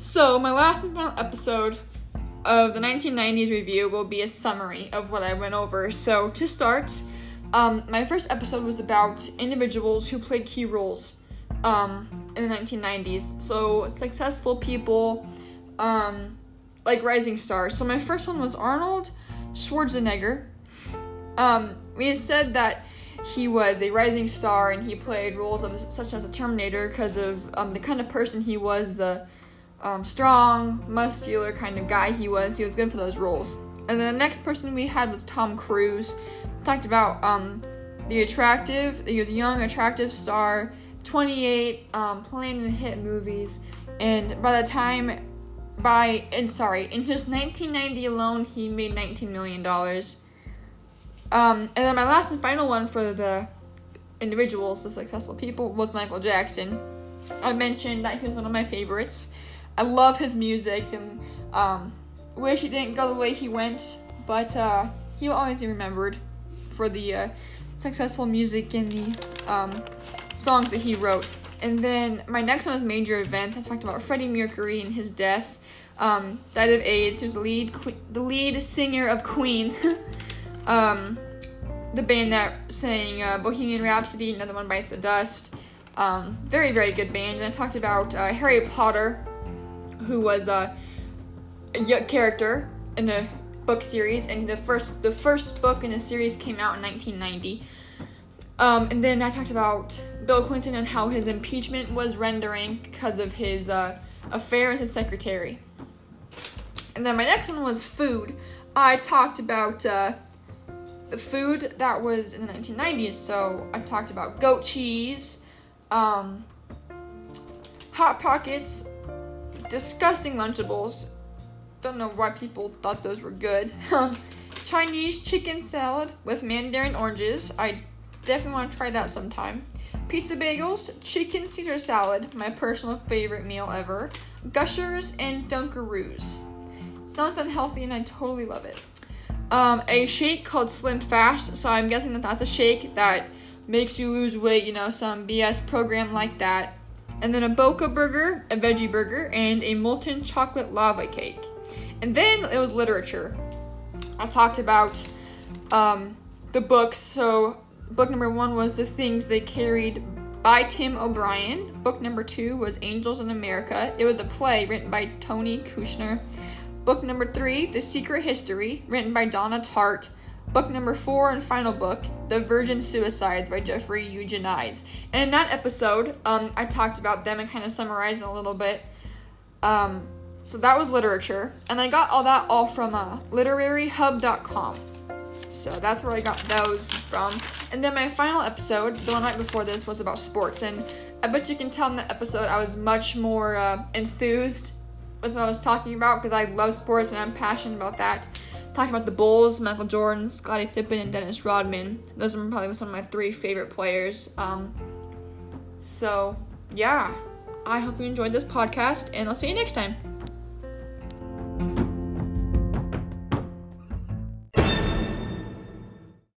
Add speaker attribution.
Speaker 1: So, my last and final episode of the 1990s review will be a summary of what I went over. So, to start, um, my first episode was about individuals who played key roles um, in the 1990s. So, successful people, um, like rising stars. So, my first one was Arnold Schwarzenegger. Um, we said that he was a rising star and he played roles of such as a Terminator because of um, the kind of person he was, the um, strong, muscular kind of guy he was. He was good for those roles. And then the next person we had was Tom Cruise. Talked about um, the attractive. He was a young, attractive star, 28, um, playing in hit movies, and by the time, by and sorry, in just 1990 alone, he made 19 million dollars. Um, and then my last and final one for the individuals, the successful people, was Michael Jackson. I mentioned that he was one of my favorites. I love his music and um, wish he didn't go the way he went, but uh, he'll always be remembered for the uh, successful music and the um, songs that he wrote. And then my next one is Major Events. I talked about Freddie Mercury and his death. Um, died of AIDS. He was the lead, the lead singer of Queen. um, the band that sang uh, Bohemian Rhapsody, Another One Bites the Dust. Um, very, very good band. And I talked about uh, Harry Potter, who was a character in a book series, and the first the first book in the series came out in 1990. Um, and then I talked about Bill Clinton and how his impeachment was rendering because of his uh, affair with his secretary. And then my next one was food. I talked about uh, the food that was in the 1990s. So I talked about goat cheese, um, hot pockets, disgusting Lunchables. Don't know why people thought those were good. Chinese chicken salad with mandarin oranges. I definitely want to try that sometime. Pizza bagels, chicken Caesar salad, my personal favorite meal ever. Gushers and Dunkaroos. Sounds unhealthy and I totally love it. Um, a shake called Slim Fast. So I'm guessing that that's a shake that makes you lose weight. You know, some BS program like that and then a Boca burger, a veggie burger, and a molten chocolate lava cake. And then it was literature. I talked about um, the books. So, book number one was The Things They Carried by Tim O'Brien. Book number two was Angels in America. It was a play written by Tony Kushner. Book number three, The Secret History, written by Donna Tartt book number four and final book, The Virgin Suicides by Jeffrey Eugenides. And in that episode, um, I talked about them and kind of summarized a little bit. Um, so that was literature. And I got all that all from uh, literaryhub.com. So that's where I got those from. And then my final episode, the one right before this, was about sports. And I bet you can tell in that episode I was much more uh, enthused with what I was talking about because I love sports and I'm passionate about that talked about the Bulls, Michael Jordan, Scottie Pippen, and Dennis Rodman. Those are probably some of my three favorite players. Um, so, yeah, I hope you enjoyed this podcast, and I'll see you next time.